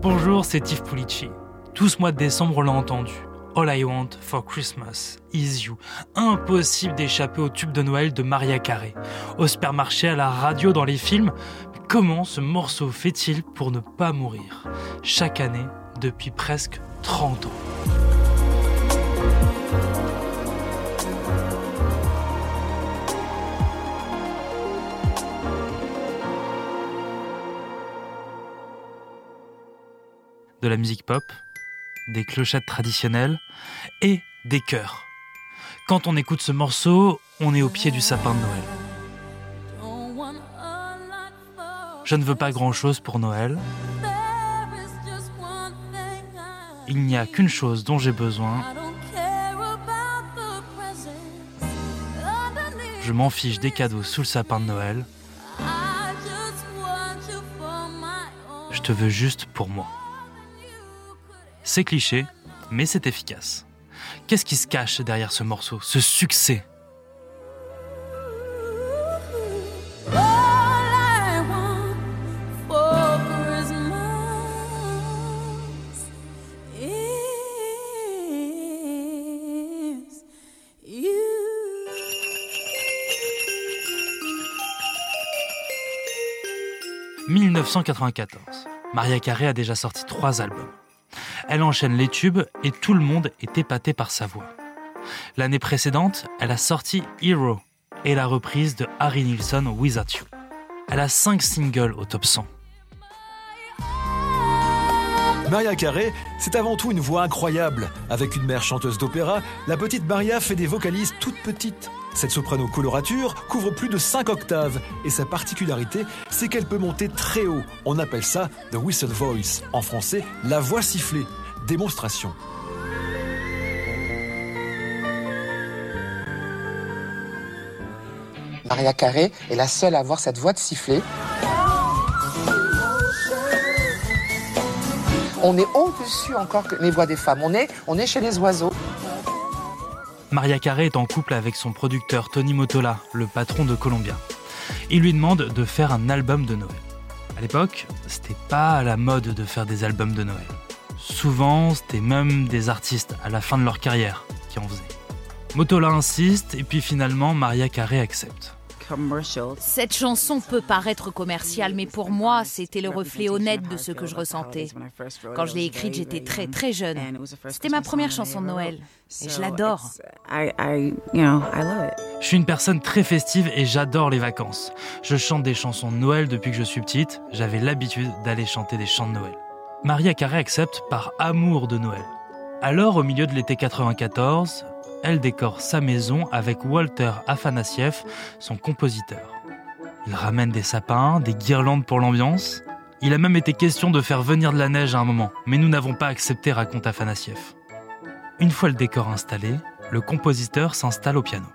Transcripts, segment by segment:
Bonjour, c'est Tiff Pulici. Tout ce mois de décembre, on l'a entendu. All I Want for Christmas is You. Impossible d'échapper au tube de Noël de Maria Carey. Au supermarché, à la radio, dans les films. Comment ce morceau fait-il pour ne pas mourir? Chaque année, depuis presque 30 ans. De la musique pop, des clochettes traditionnelles et des chœurs. Quand on écoute ce morceau, on est au pied du sapin de Noël. Je ne veux pas grand-chose pour Noël. Il n'y a qu'une chose dont j'ai besoin. Je m'en fiche des cadeaux sous le sapin de Noël. Je te veux juste pour moi. C'est cliché, mais c'est efficace. Qu'est-ce qui se cache derrière ce morceau, ce succès « 1994. Maria Carey a déjà sorti trois albums. Elle enchaîne les tubes et tout le monde est épaté par sa voix. L'année précédente, elle a sorti Hero et la reprise de Harry Nilsson Without You. Elle a 5 singles au top 100. Maria Carey, c'est avant tout une voix incroyable. Avec une mère chanteuse d'opéra, la petite Maria fait des vocalises toutes petites. Cette soprano colorature couvre plus de 5 octaves et sa particularité, c'est qu'elle peut monter très haut. On appelle ça the whistle voice, en français la voix sifflée. Démonstration. Maria Carré est la seule à avoir cette voix de sifflet. On est au-dessus encore que les voix des femmes. On est, on est chez les oiseaux. Maria Carey est en couple avec son producteur Tony Motola, le patron de Columbia. Il lui demande de faire un album de Noël. À l'époque, c'était pas à la mode de faire des albums de Noël. Souvent, c'était même des artistes à la fin de leur carrière qui en faisaient. Motola insiste et puis finalement Maria Carey accepte. Cette chanson peut paraître commerciale, mais pour moi, c'était le reflet honnête de ce que je ressentais. Quand je l'ai écrite, j'étais très très jeune. C'était ma première chanson de Noël. Et je l'adore. Je suis une personne très festive et j'adore les vacances. Je chante des chansons de Noël depuis que je suis petite. J'avais l'habitude d'aller chanter des chants de Noël. Maria Carey accepte par amour de Noël. Alors, au milieu de l'été 94, elle décore sa maison avec Walter Afanasieff, son compositeur. Il ramène des sapins, des guirlandes pour l'ambiance. Il a même été question de faire venir de la neige à un moment, mais nous n'avons pas accepté, raconte Afanasieff. Une fois le décor installé, le compositeur s'installe au piano.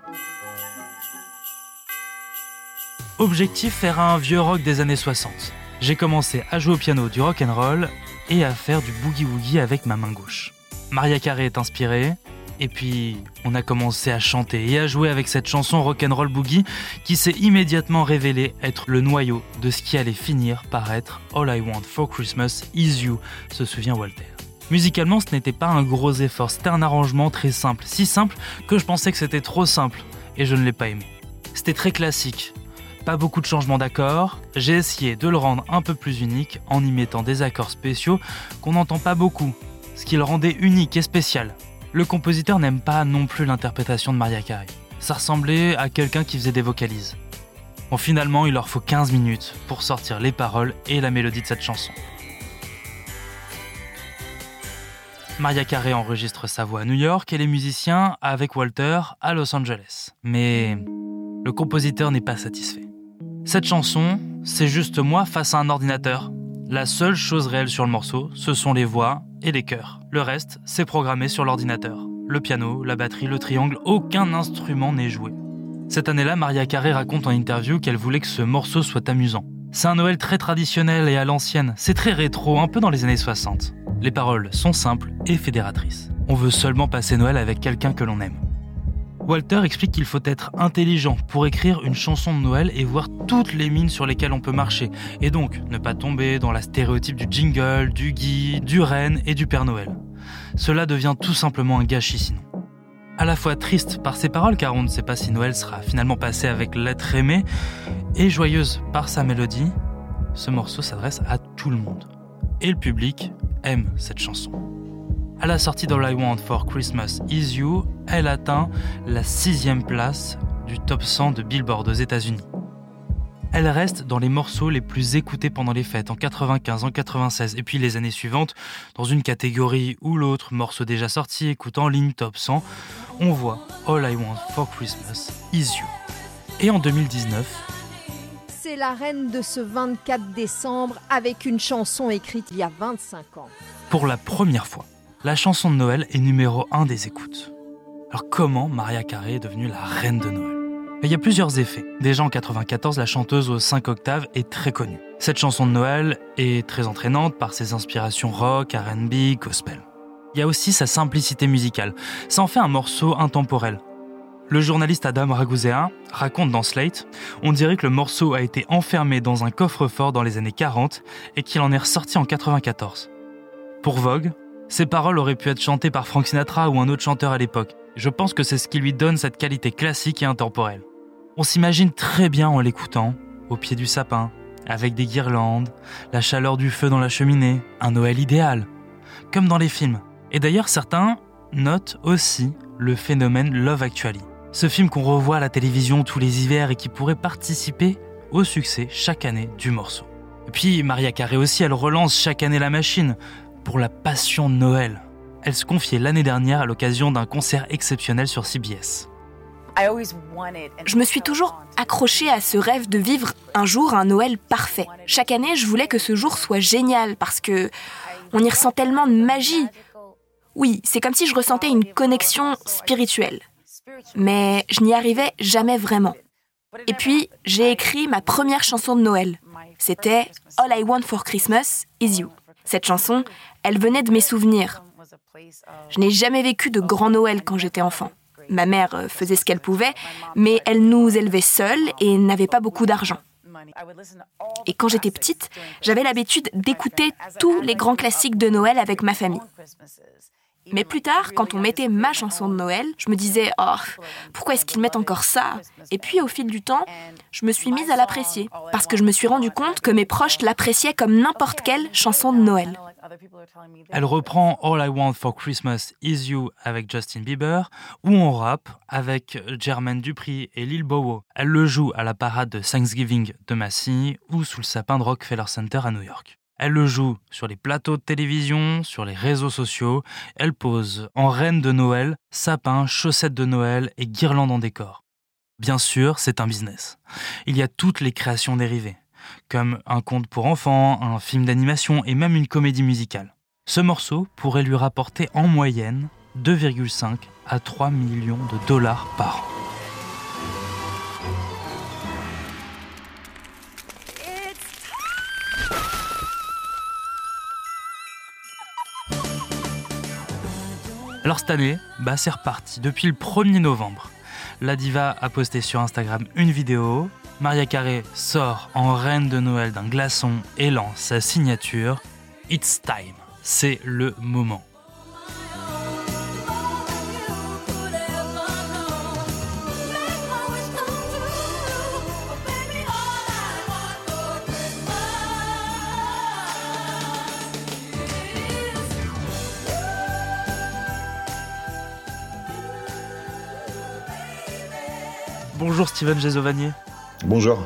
Objectif faire un vieux rock des années 60. J'ai commencé à jouer au piano du rock and roll et à faire du boogie woogie avec ma main gauche. Maria Carey est inspirée, et puis, on a commencé à chanter et à jouer avec cette chanson Rock'n'Roll Boogie qui s'est immédiatement révélée être le noyau de ce qui allait finir par être All I Want for Christmas Is You, se souvient Walter. Musicalement, ce n'était pas un gros effort, c'était un arrangement très simple, si simple que je pensais que c'était trop simple et je ne l'ai pas aimé. C'était très classique, pas beaucoup de changements d'accords, j'ai essayé de le rendre un peu plus unique en y mettant des accords spéciaux qu'on n'entend pas beaucoup, ce qui le rendait unique et spécial. Le compositeur n'aime pas non plus l'interprétation de Maria Carey. Ça ressemblait à quelqu'un qui faisait des vocalises. Bon, finalement, il leur faut 15 minutes pour sortir les paroles et la mélodie de cette chanson. Maria Carey enregistre sa voix à New York et les musiciens avec Walter à Los Angeles. Mais le compositeur n'est pas satisfait. Cette chanson, c'est juste moi face à un ordinateur. La seule chose réelle sur le morceau, ce sont les voix et les chœurs. Le reste, c'est programmé sur l'ordinateur. Le piano, la batterie, le triangle, aucun instrument n'est joué. Cette année-là, Maria Carey raconte en interview qu'elle voulait que ce morceau soit amusant. C'est un Noël très traditionnel et à l'ancienne, c'est très rétro, un peu dans les années 60. Les paroles sont simples et fédératrices. On veut seulement passer Noël avec quelqu'un que l'on aime. Walter explique qu'il faut être intelligent pour écrire une chanson de Noël et voir toutes les mines sur lesquelles on peut marcher, et donc ne pas tomber dans la stéréotype du jingle, du Guy, du renne et du Père Noël. Cela devient tout simplement un gâchis sinon. À la fois triste par ses paroles car on ne sait pas si Noël sera finalement passé avec l'être aimé, et joyeuse par sa mélodie, ce morceau s'adresse à tout le monde. Et le public aime cette chanson. À la sortie d'All I Want for Christmas Is You, elle atteint la sixième place du top 100 de Billboard aux États-Unis. Elle reste dans les morceaux les plus écoutés pendant les fêtes en 95, en 96 et puis les années suivantes, dans une catégorie ou l'autre, morceaux déjà sortis, écoute en ligne, top 100, on voit All I Want for Christmas Is You. Et en 2019, c'est la reine de ce 24 décembre avec une chanson écrite il y a 25 ans. Pour la première fois, la chanson de Noël est numéro 1 des écoutes. Alors comment Maria Carey est devenue la reine de Noël? Il y a plusieurs effets. Déjà en 94, la chanteuse aux 5 octaves est très connue. Cette chanson de Noël est très entraînante par ses inspirations rock, RB, gospel. Il y a aussi sa simplicité musicale. Ça en fait un morceau intemporel. Le journaliste Adam Ragusea raconte dans Slate On dirait que le morceau a été enfermé dans un coffre-fort dans les années 40 et qu'il en est ressorti en 94. Pour Vogue, ces paroles auraient pu être chantées par Frank Sinatra ou un autre chanteur à l'époque. Je pense que c'est ce qui lui donne cette qualité classique et intemporelle. On s'imagine très bien en l'écoutant, au pied du sapin, avec des guirlandes, la chaleur du feu dans la cheminée, un Noël idéal, comme dans les films. Et d'ailleurs, certains notent aussi le phénomène Love Actually. Ce film qu'on revoit à la télévision tous les hivers et qui pourrait participer au succès chaque année du morceau. Puis Maria Carey aussi, elle relance chaque année la machine pour la passion de Noël. Elle se confiait l'année dernière à l'occasion d'un concert exceptionnel sur CBS. Je me suis toujours accrochée à ce rêve de vivre un jour un Noël parfait. Chaque année, je voulais que ce jour soit génial parce que on y ressent tellement de magie. Oui, c'est comme si je ressentais une connexion spirituelle. Mais je n'y arrivais jamais vraiment. Et puis, j'ai écrit ma première chanson de Noël. C'était All I Want for Christmas Is You. Cette chanson, elle venait de mes souvenirs. Je n'ai jamais vécu de grand Noël quand j'étais enfant. Ma mère euh, faisait ce qu'elle pouvait, mais elle nous élevait seuls et n'avait pas beaucoup d'argent. Et quand j'étais petite, j'avais l'habitude d'écouter tous les grands classiques de Noël avec ma famille. Mais plus tard, quand on mettait ma chanson de Noël, je me disais Oh, pourquoi est-ce qu'ils mettent encore ça? Et puis au fil du temps, je me suis mise à l'apprécier, parce que je me suis rendu compte que mes proches l'appréciaient comme n'importe quelle chanson de Noël. Elle reprend All I Want for Christmas Is You avec Justin Bieber, ou on rap avec Jermaine Dupri et Lil Bowo. Elle le joue à la parade de Thanksgiving de Massy ou sous le sapin de Rockefeller Center à New York. Elle le joue sur les plateaux de télévision, sur les réseaux sociaux. Elle pose en reine de Noël, sapin, chaussettes de Noël et guirlandes en décor. Bien sûr, c'est un business. Il y a toutes les créations dérivées, comme un conte pour enfants, un film d'animation et même une comédie musicale. Ce morceau pourrait lui rapporter en moyenne 2,5 à 3 millions de dollars par an. Alors cette année, bah c'est reparti. Depuis le 1er novembre, la diva a posté sur Instagram une vidéo. Maria Carey sort en reine de Noël d'un glaçon et lance sa signature It's time. C'est le moment. Bonjour Steven Gesovanier. Bonjour.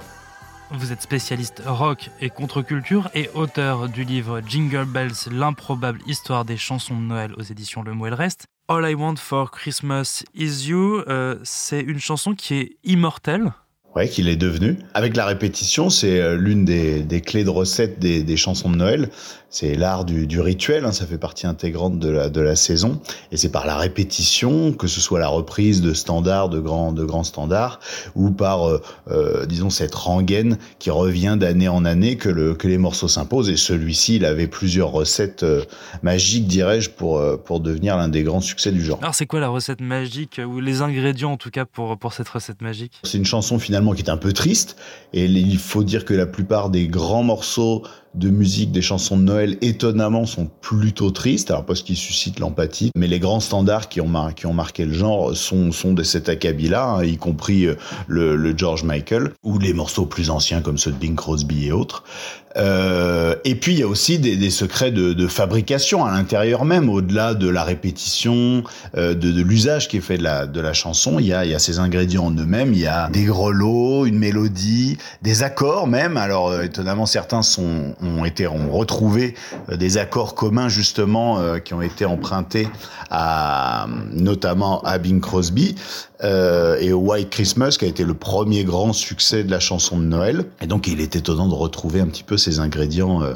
Vous êtes spécialiste rock et contre-culture et auteur du livre Jingle Bells, l'improbable histoire des chansons de Noël aux éditions Le le Reste. All I Want for Christmas Is You, euh, c'est une chanson qui est immortelle. Ouais, qu'il est devenu. Avec la répétition, c'est l'une des, des, clés de recette des, des chansons de Noël. C'est l'art du, du, rituel, hein, ça fait partie intégrante de la, de la saison, et c'est par la répétition, que ce soit la reprise de standards, de grands, de grands standards, ou par, euh, euh, disons, cette rengaine qui revient d'année en année que, le, que les morceaux s'imposent, et celui-ci, il avait plusieurs recettes euh, magiques, dirais-je, pour, pour devenir l'un des grands succès du genre. Alors c'est quoi la recette magique, ou les ingrédients en tout cas pour, pour cette recette magique? C'est une chanson finalement qui est un peu triste, et il faut dire que la plupart des grands morceaux de musique des chansons de Noël étonnamment sont plutôt tristes, alors parce qu'ils suscitent l'empathie, mais les grands standards qui ont, qui marqué le genre sont, sont de cet acabit-là, hein, y compris euh, le, le, George Michael, ou les morceaux plus anciens comme ceux de Bing Crosby et autres. Euh, et puis il y a aussi des, des secrets de, de, fabrication à l'intérieur même, au-delà de la répétition, euh, de, de l'usage qui est fait de la, de la chanson. Il y, a, il y a ces ingrédients en eux-mêmes. Il y a des grelots, une mélodie, des accords même. Alors euh, étonnamment, certains sont, ont été ont retrouvé euh, des accords communs justement euh, qui ont été empruntés à notamment à Bing Crosby et au White Christmas qui a été le premier grand succès de la chanson de Noël. Et donc il est étonnant de retrouver un petit peu ces ingrédients euh,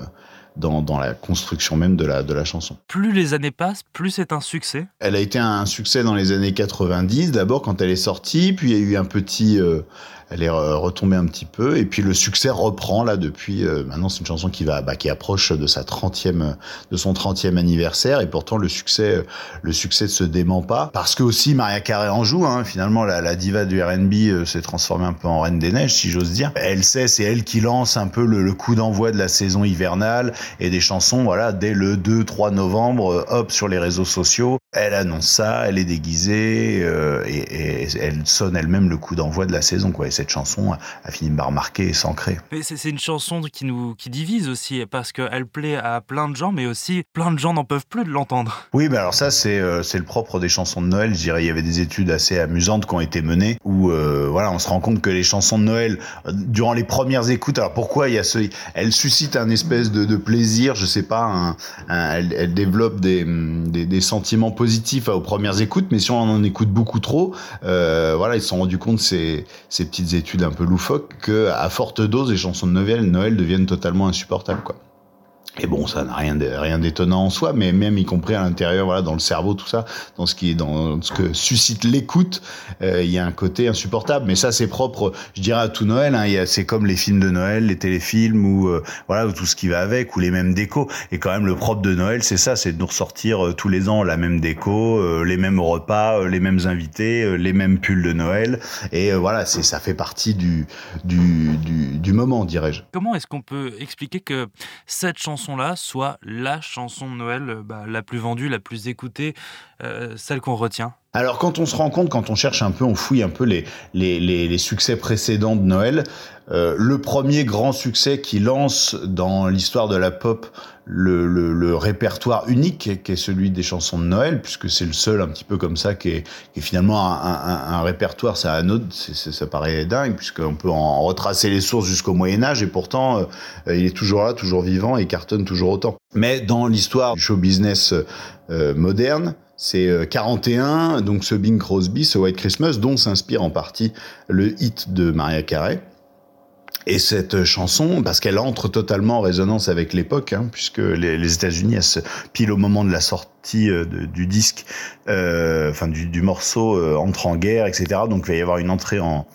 dans, dans, la construction même de la, de la chanson. Plus les années passent, plus c'est un succès. Elle a été un succès dans les années 90, d'abord quand elle est sortie, puis il y a eu un petit... Euh, elle est retombée un petit peu. Et puis le succès reprend là depuis euh, maintenant c'est une chanson qui va bah, qui approche de sa 30e de son 30e anniversaire. Et pourtant le succès le succès ne se dément pas. Parce que aussi Maria Carey en joue hein, finalement la, la, diva du R&B euh, s'est transformée un peu en reine des neiges si j'ose dire. Elle sait c'est elle qui lance un peu le, le coup d'envoi de la saison hivernale et des chansons voilà dès le 2 3 novembre euh, hop sur les réseaux sociaux elle annonce ça elle est déguisée euh, et, et, elle sonne elle-même le coup d'envoi de la saison quoi et cette chanson a fini par marquer et s'ancrer. Mais c'est une chanson qui nous qui divise aussi parce qu'elle plaît à plein de gens, mais aussi plein de gens n'en peuvent plus de l'entendre. Oui, mais alors ça c'est euh, c'est le propre des chansons de Noël. Je dirais il y avait des études assez amusantes qui ont été menées où euh, voilà on se rend compte que les chansons de Noël euh, durant les premières écoutes, alors pourquoi il y a ce, elles suscitent un espèce de, de plaisir, je sais pas, un, un, elles, elles développent des, des, des sentiments positifs aux premières écoutes, mais si on en écoute beaucoup trop, euh, voilà ils se sont rendus compte ces ces petites études un peu loufoques que à forte dose les chansons de Noël, Noël deviennent totalement insupportables quoi. Et bon, ça n'a rien d'étonnant en soi, mais même y compris à l'intérieur, voilà, dans le cerveau, tout ça, dans ce qui est dans ce que suscite l'écoute, euh, il y a un côté insupportable. Mais ça, c'est propre, je dirais à tout Noël. Hein, c'est comme les films de Noël, les téléfilms ou euh, voilà, tout ce qui va avec, ou les mêmes décos. Et quand même, le propre de Noël, c'est ça, c'est de nous ressortir euh, tous les ans la même déco, les mêmes repas, les mêmes invités, les mêmes pulls de Noël. Et voilà, ça fait partie du du, du, du moment, dirais-je. Comment est-ce qu'on peut expliquer que cette chanson chanson-là soit la chanson de Noël bah, la plus vendue, la plus écoutée, euh, celle qu'on retient alors quand on se rend compte, quand on cherche un peu, on fouille un peu les, les, succès précédents de Noël, euh, le premier grand succès qui lance dans l'histoire de la pop le, le, répertoire unique qui est celui des chansons de Noël, puisque c'est le seul un petit peu comme ça qui est, qui finalement un, un, un répertoire, ça anode, ça paraît dingue, puisqu'on peut en retracer les sources jusqu'au Moyen Âge, et pourtant euh, il est toujours là, toujours vivant, et cartonne toujours autant. Mais dans l'histoire du show business moderne, c'est 41, donc ce Bing Crosby, ce White Christmas, dont s'inspire en partie le hit de Maria Carey. Et cette chanson, parce qu'elle entre totalement en résonance avec l'époque, hein, puisque les, les États-Unis, pile au moment de la sortie euh, du disque, euh, enfin du, du morceau, euh, entre en guerre, etc. Donc il va y avoir une entrée en,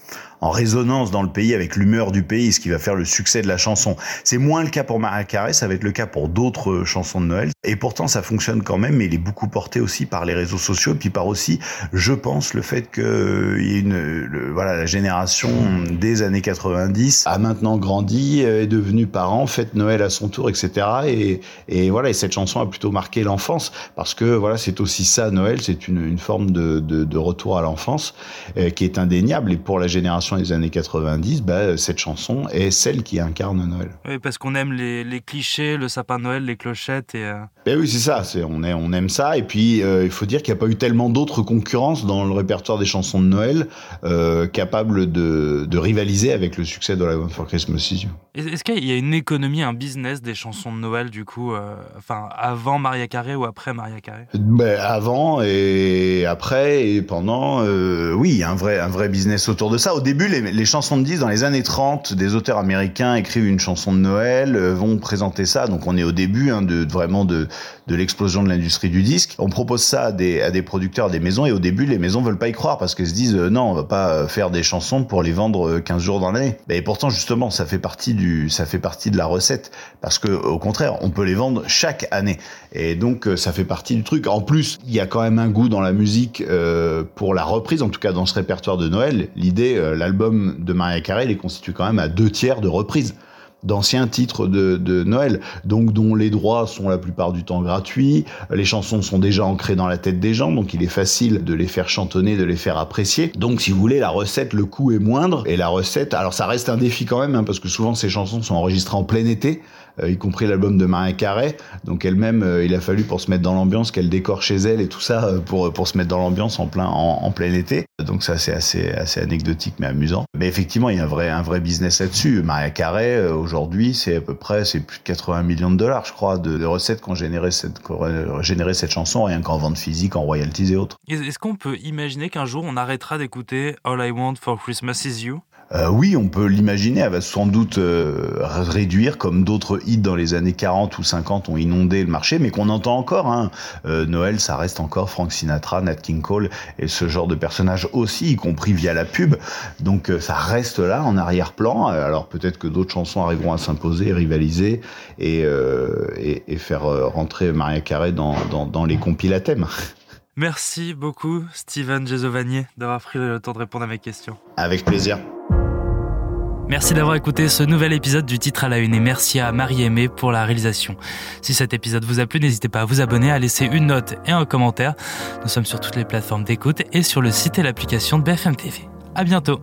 en résonance dans le pays avec l'humeur du pays, ce qui va faire le succès de la chanson. C'est moins le cas pour Maria Carey, ça va être le cas pour d'autres chansons de Noël. Et pourtant, ça fonctionne quand même, mais il est beaucoup porté aussi par les réseaux sociaux, puis par aussi, je pense, le fait que y ait une, voilà, la génération des années 90 a maintenant grandi, est devenue parent, fête Noël à son tour, etc. Et, et voilà, et cette chanson a plutôt marqué l'enfance, parce que voilà, c'est aussi ça, Noël, c'est une, une forme de, de, de retour à l'enfance euh, qui est indéniable. Et pour la génération des années 90, bah, cette chanson est celle qui incarne Noël. Oui, parce qu'on aime les, les, clichés, le sapin de Noël, les clochettes et. Euh... Ben oui, c'est ça. On, est, on aime ça. Et puis, euh, il faut dire qu'il n'y a pas eu tellement d'autres concurrences dans le répertoire des chansons de Noël euh, capables de, de, rivaliser avec le succès de la One for Christmas Is You. Est-ce qu'il y a une économie, un business des chansons de Noël du coup, euh, enfin avant Maria Carey ou après Maria Ben, Avant et après et pendant, euh, oui, un vrai, un vrai business autour de ça. Au début, les, chansons de 10, dans les années 30, des auteurs américains écrivent une chanson de Noël, euh, vont présenter ça. Donc on est au début hein, de, vraiment de, de l'explosion de l'industrie du disque. On propose ça à des, à producteurs, des maisons, et au début, les maisons veulent pas y croire parce qu'elles se disent euh, non, on va pas faire des chansons pour les vendre 15 jours dans l'année. Ben, et pourtant, justement, ça fait partie du, ça fait partie de la recette parce que au contraire, on peut les vendre chaque année. Et donc, ça fait partie En plus, il y a quand même un goût dans la musique euh, pour la reprise, en tout cas dans ce répertoire de Noël. L'idée, euh, l'album de Maria Carey, il est constitué quand même à deux tiers de reprises d'anciens titres de, Noël, donc dont les droits sont la plupart du temps gratuits, les chansons sont déjà ancrées dans la tête des gens, donc il est facile de les faire chantonner, de les faire apprécier. Donc si vous voulez, la recette, le coût est moindre, et la recette, alors ça reste un défi quand même, hein, parce que souvent ces chansons sont enregistrées en plein été, y compris l'album de Maria Carré. Donc elle-même, euh, il a fallu pour se mettre dans l'ambiance qu'elle décore chez elle et tout ça euh, pour pour se mettre dans l'ambiance en plein en, plein été. Donc ça c'est assez assez anecdotique mais amusant. Mais effectivement, il y a un vrai un vrai business là-dessus. Maria Carré aujourd'hui, c'est à peu près c'est plus de 80 millions de dollars, je crois, de, de recettes qu'ont généré cette généré cette chanson rien qu'en vente physique, en royalties et autres. Est-ce qu'on peut imaginer qu'un jour on arrêtera d'écouter All I Want for Christmas Is You? Euh, oui, on peut l'imaginer. Elle va sans doute euh, réduire, comme d'autres hits dans les années 40 ou 50 ont inondé le marché, mais qu'on entend encore. Hein. Euh, Noël, ça reste encore Frank Sinatra, Nat King Cole et ce genre de personnages aussi, y compris via la pub. Donc ça reste là en arrière-plan. Alors peut-être que d'autres chansons arriveront à s'imposer, rivaliser et, et, et, faire rentrer Maria Carey dans, dans, dans les compilathèmes. Merci beaucoup, Steven Gesovanier, d'avoir pris le temps de répondre à mes questions. Avec plaisir. Merci d'avoir écouté ce nouvel épisode du titre à la une et merci à Marie-Aimée pour la réalisation. Si cet épisode vous a plu, n'hésitez pas à vous abonner, à laisser une note et un commentaire. Nous sommes sur toutes les plateformes d'écoute et sur le site et l'application de BFM TV. À bientôt.